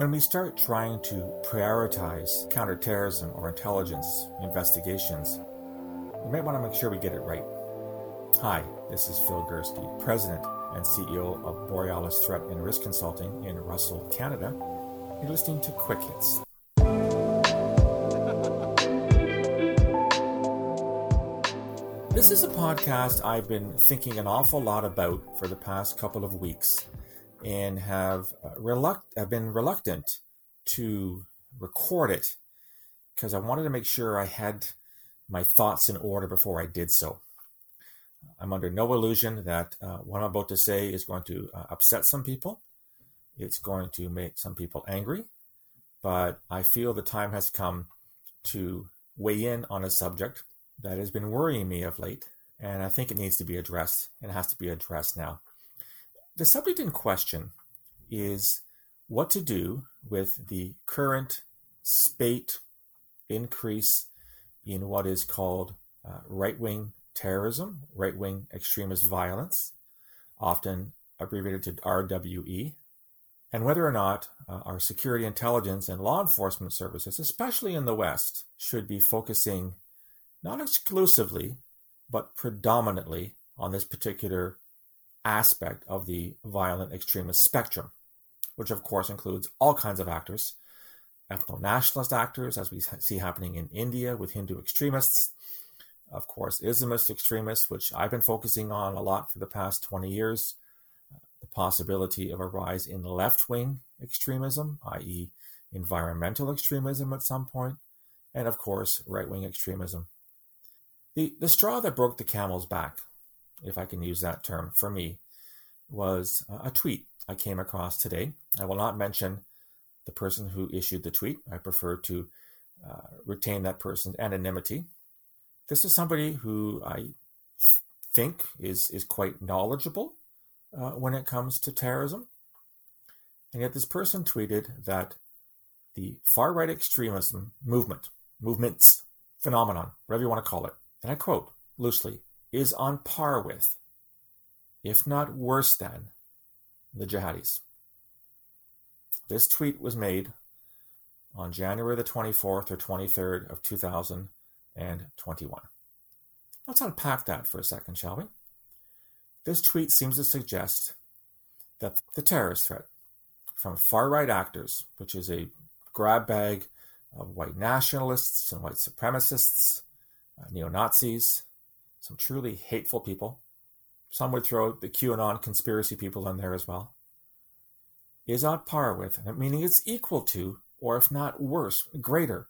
When we start trying to prioritize counterterrorism or intelligence investigations, we might want to make sure we get it right. Hi, this is Phil Gurski, President and CEO of Borealis Threat and Risk Consulting in Russell, Canada. You're listening to Quick Hits. This is a podcast I've been thinking an awful lot about for the past couple of weeks and have, uh, reluct- have been reluctant to record it because I wanted to make sure I had my thoughts in order before I did so. I'm under no illusion that uh, what I'm about to say is going to uh, upset some people. It's going to make some people angry, but I feel the time has come to weigh in on a subject that has been worrying me of late, and I think it needs to be addressed, and has to be addressed now. The subject in question is what to do with the current spate increase in what is called uh, right wing terrorism, right wing extremist violence, often abbreviated to RWE, and whether or not uh, our security intelligence and law enforcement services, especially in the West, should be focusing not exclusively, but predominantly on this particular aspect of the violent extremist spectrum, which of course includes all kinds of actors ethno nationalist actors, as we see happening in India with Hindu extremists, of course, Islamist extremists, which I've been focusing on a lot for the past 20 years, the possibility of a rise in left wing extremism, i.e., environmental extremism at some point, and of course, right wing extremism. The, the straw that broke the camel's back, if I can use that term for me, was a tweet I came across today. I will not mention the person who issued the tweet. I prefer to uh, retain that person's anonymity. This is somebody who I think is, is quite knowledgeable uh, when it comes to terrorism. And yet, this person tweeted that the far right extremism movement, movements, phenomenon, whatever you want to call it, and I quote loosely, is on par with, if not worse than, the jihadis. This tweet was made on January the 24th or 23rd of 2021. Let's unpack that for a second, shall we? This tweet seems to suggest that the terrorist threat from far right actors, which is a grab bag of white nationalists and white supremacists, uh, neo Nazis, some truly hateful people. Some would throw the QAnon conspiracy people in there as well. Is on par with, meaning it's equal to, or if not worse, greater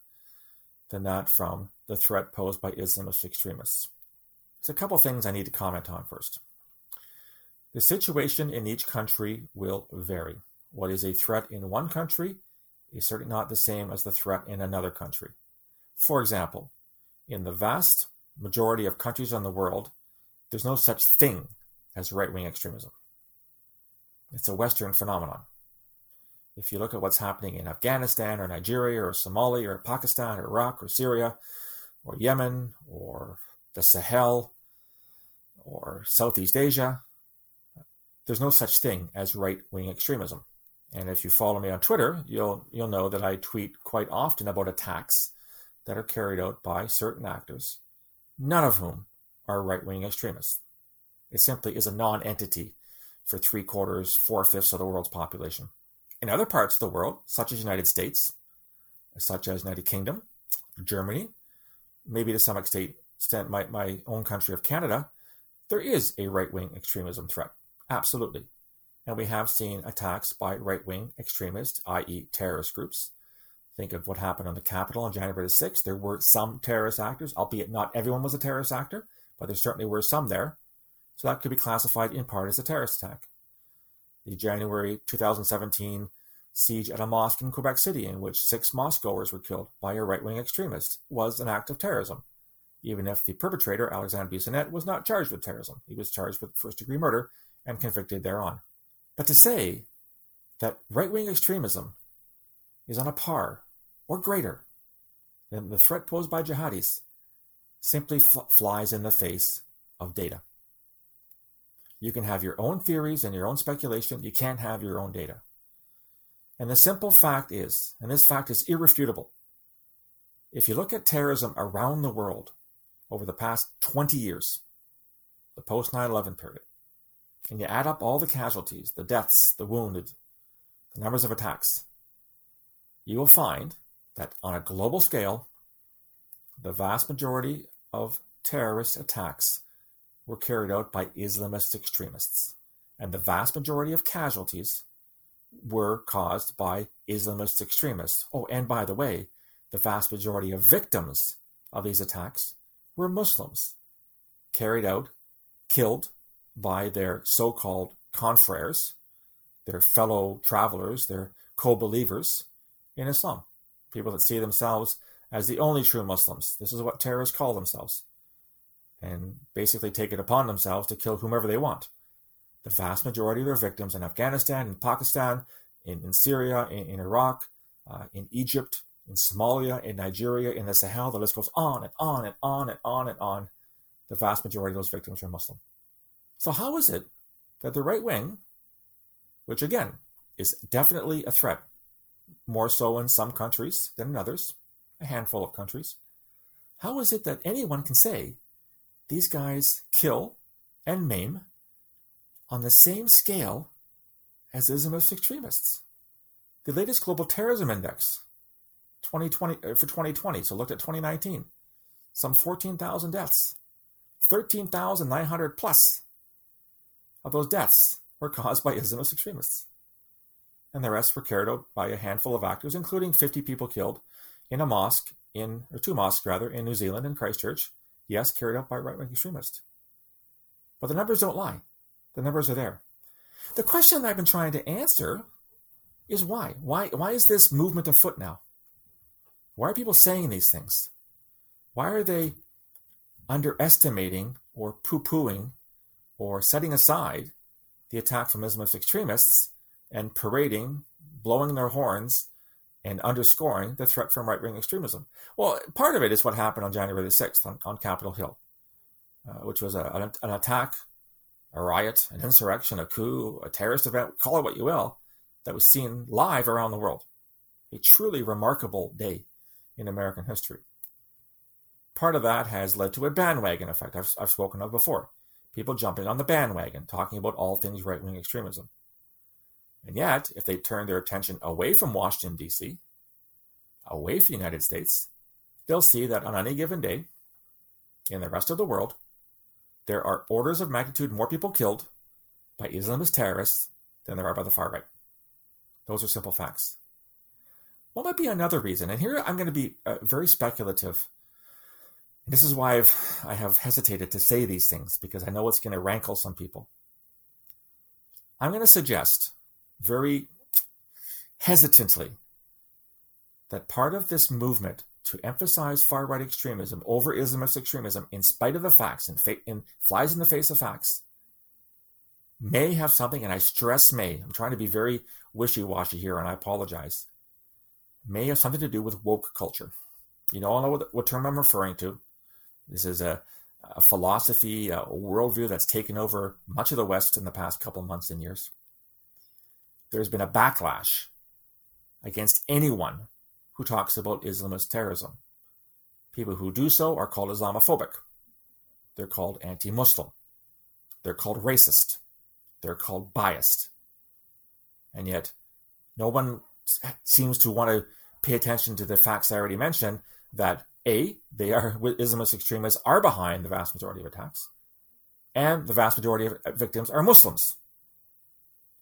than that from the threat posed by Islamist extremists. There's a couple things I need to comment on first. The situation in each country will vary. What is a threat in one country is certainly not the same as the threat in another country. For example, in the vast majority of countries in the world, there's no such thing as right wing extremism. It's a Western phenomenon. If you look at what's happening in Afghanistan or Nigeria or Somalia or Pakistan or Iraq or Syria or Yemen or the Sahel or Southeast Asia, there's no such thing as right wing extremism. And if you follow me on Twitter, you'll you'll know that I tweet quite often about attacks that are carried out by certain actors, none of whom are right wing extremists. It simply is a non entity for three quarters, four fifths of the world's population. In other parts of the world, such as United States, such as United Kingdom, Germany, maybe to some extent, my, my own country of Canada, there is a right wing extremism threat. Absolutely. And we have seen attacks by right wing extremists, i.e., terrorist groups, Think of what happened on the Capitol on January the 6th. There were some terrorist actors, albeit not everyone was a terrorist actor, but there certainly were some there. So that could be classified in part as a terrorist attack. The January 2017 siege at a mosque in Quebec City, in which six mosquegoers were killed by a right wing extremist, was an act of terrorism, even if the perpetrator, Alexandre Bissonnette, was not charged with terrorism. He was charged with first degree murder and convicted thereon. But to say that right wing extremism is on a par or greater than the threat posed by jihadis simply fl- flies in the face of data. You can have your own theories and your own speculation, you can't have your own data. And the simple fact is, and this fact is irrefutable, if you look at terrorism around the world over the past 20 years, the post 9 11 period, and you add up all the casualties, the deaths, the wounded, the numbers of attacks, you will find that on a global scale, the vast majority of terrorist attacks were carried out by Islamist extremists, and the vast majority of casualties were caused by Islamist extremists. Oh, and by the way, the vast majority of victims of these attacks were Muslims, carried out, killed by their so called confreres, their fellow travelers, their co believers in Islam, people that see themselves as the only true Muslims. This is what terrorists call themselves, and basically take it upon themselves to kill whomever they want. The vast majority of their victims in Afghanistan, in Pakistan, in, in Syria, in, in Iraq, uh, in Egypt, in Somalia, in Nigeria, in the Sahel, the list goes on and on and on and on and on. The vast majority of those victims are Muslim. So, how is it that the right wing, which again is definitely a threat, more so in some countries than in others, a handful of countries, how is it that anyone can say these guys kill and maim on the same scale as Islamist extremists? The latest global terrorism index 2020 uh, for 2020, so looked at 2019, some 14,000 deaths. 13,900 plus of those deaths were caused by Islamist extremists. And the rest were carried out by a handful of actors, including 50 people killed in a mosque in, or two mosques rather, in New Zealand in Christchurch. Yes, carried out by right wing extremists. But the numbers don't lie. The numbers are there. The question that I've been trying to answer is why? Why, why is this movement afoot now? Why are people saying these things? Why are they underestimating or poo pooing or setting aside the attack from Islamist extremists and parading, blowing their horns, and underscoring the threat from right wing extremism? Well, part of it is what happened on January the 6th on, on Capitol Hill, uh, which was a, an, an attack, a riot, an insurrection, a coup, a terrorist event, call it what you will, that was seen live around the world. A truly remarkable day in American history. Part of that has led to a bandwagon effect I've, I've spoken of before. People jumping on the bandwagon, talking about all things right wing extremism. And yet, if they turn their attention away from Washington, D.C., away from the United States, they'll see that on any given day, in the rest of the world, there are orders of magnitude more people killed by Islamist terrorists than there are by the far right. Those are simple facts. What might be another reason? And here I'm going to be uh, very speculative. This is why I've, I have hesitated to say these things because I know it's going to rankle some people. I'm going to suggest very hesitantly that part of this movement to emphasize far right extremism over Islamist extremism, in spite of the facts and, fa- flies in the face of facts, may have something, and I stress may. I'm trying to be very wishy washy here, and I apologize may have something to do with woke culture. You know, I know what, what term I'm referring to. This is a, a philosophy, a worldview that's taken over much of the West in the past couple months and years. There's been a backlash against anyone who talks about Islamist terrorism. People who do so are called Islamophobic. They're called anti Muslim. They're called racist. They're called biased. And yet, no one seems to want to pay attention to the facts I already mentioned that A, they are Islamist extremists are behind the vast majority of attacks, and the vast majority of uh, victims are Muslims.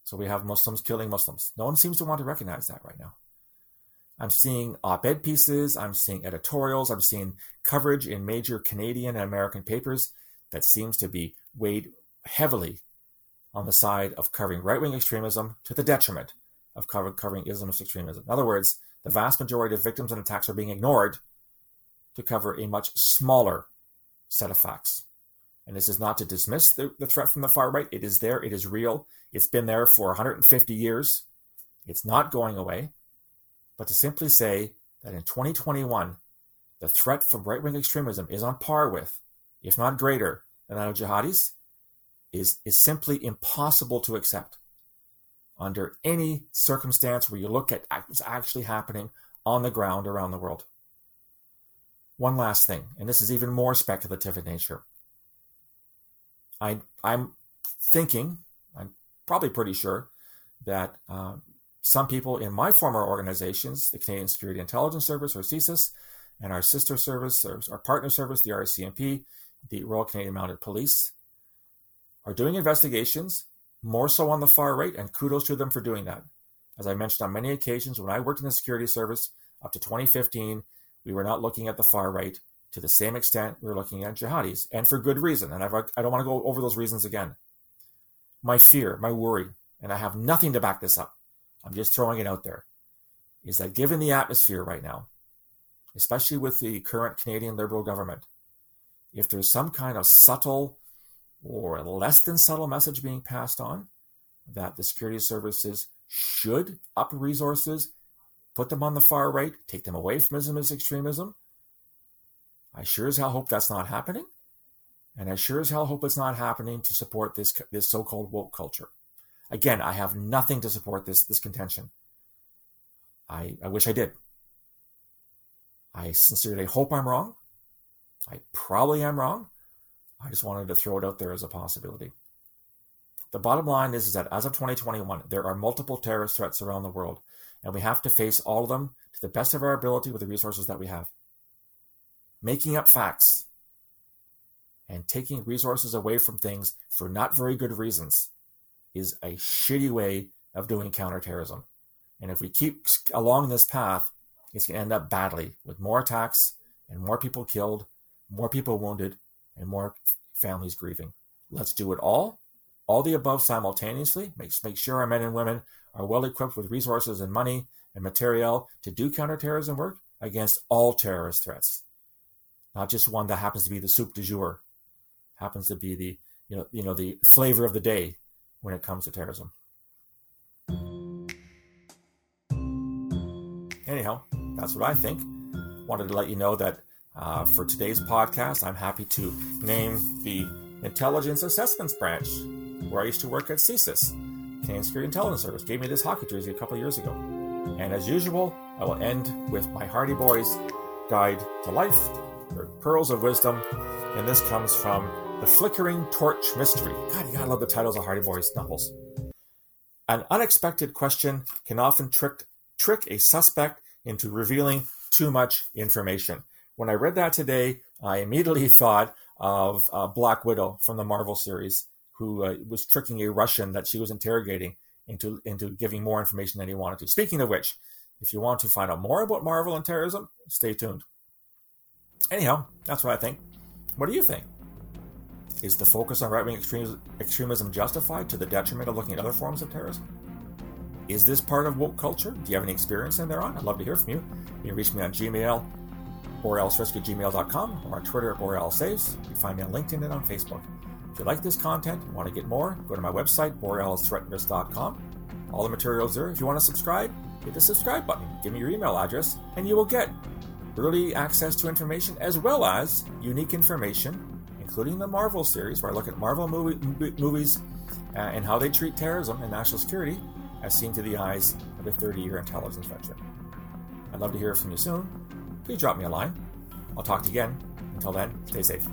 So we have Muslims killing Muslims. No one seems to want to recognize that right now. I'm seeing op ed pieces, I'm seeing editorials, I'm seeing coverage in major Canadian and American papers that seems to be weighed heavily on the side of covering right wing extremism to the detriment of cover, covering Islamist extremism. In other words, the vast majority of victims and attacks are being ignored to cover a much smaller set of facts. And this is not to dismiss the, the threat from the far right. It is there, it is real. It's been there for 150 years. It's not going away. But to simply say that in 2021, the threat from right wing extremism is on par with, if not greater, than that of jihadis is, is simply impossible to accept. under any circumstance where you look at what's actually happening on the ground around the world. One last thing, and this is even more speculative in nature. I, I'm thinking, I'm probably pretty sure, that uh, some people in my former organizations, the Canadian Security Intelligence Service, or CSIS, and our sister service, our partner service, the RCMP, the Royal Canadian Mounted Police, are doing investigations more so on the far right, and kudos to them for doing that. As I mentioned on many occasions, when I worked in the security service up to 2015, we were not looking at the far right to the same extent we're looking at jihadis, and for good reason. And I've, I don't want to go over those reasons again. My fear, my worry, and I have nothing to back this up, I'm just throwing it out there, is that given the atmosphere right now, especially with the current Canadian Liberal government, if there's some kind of subtle or less than subtle message being passed on that the security services should up resources, put them on the far right, take them away from Islamist extremism. I sure as hell hope that's not happening. And I sure as hell hope it's not happening to support this, this so called woke culture. Again, I have nothing to support this, this contention. I, I wish I did. I sincerely hope I'm wrong. I probably am wrong. I just wanted to throw it out there as a possibility. The bottom line is, is that as of 2021, there are multiple terrorist threats around the world, and we have to face all of them to the best of our ability with the resources that we have. Making up facts and taking resources away from things for not very good reasons is a shitty way of doing counterterrorism. And if we keep along this path, it's going to end up badly with more attacks and more people killed, more people wounded, and more families grieving. Let's do it all, all the above simultaneously. Make, make sure our men and women are well equipped with resources and money and material to do counterterrorism work against all terrorist threats, not just one that happens to be the soup du jour, happens to be the you know you know the flavor of the day when it comes to terrorism. Anyhow, that's what I think. Wanted to let you know that uh, for today's podcast, I'm happy to name the Intelligence Assessments Branch, where I used to work at CSIS. Canadian Security Intelligence Service gave me this hockey jersey a couple years ago. And as usual, I will end with my Hardy Boys Guide to Life, or Pearls of Wisdom, and this comes from The Flickering Torch Mystery. God, you gotta love the titles of Hardy Boys novels. An unexpected question can often trick, trick a suspect into revealing too much information when I read that today, I immediately thought of uh, Black Widow from the Marvel series, who uh, was tricking a Russian that she was interrogating into into giving more information than he wanted to. Speaking of which, if you want to find out more about Marvel and terrorism, stay tuned. Anyhow, that's what I think. What do you think? Is the focus on right wing extremism justified to the detriment of looking at other forms of terrorism? Is this part of woke culture? Do you have any experience in there on? I'd love to hear from you. You can reach me on Gmail, borealisrescue@gmail.com or on Twitter at borealissaves. You can find me on LinkedIn and on Facebook. If you like this content and want to get more, go to my website, borealisthreatrisk.com. All the materials there. If you want to subscribe, hit the subscribe button. Give me your email address, and you will get early access to information as well as unique information, including the Marvel series, where I look at Marvel movie, movies uh, and how they treat terrorism and national security as seen through the eyes of a 30 year intelligence veteran. I'd love to hear from you soon please drop me a line. I'll talk to you again. Until then, stay safe.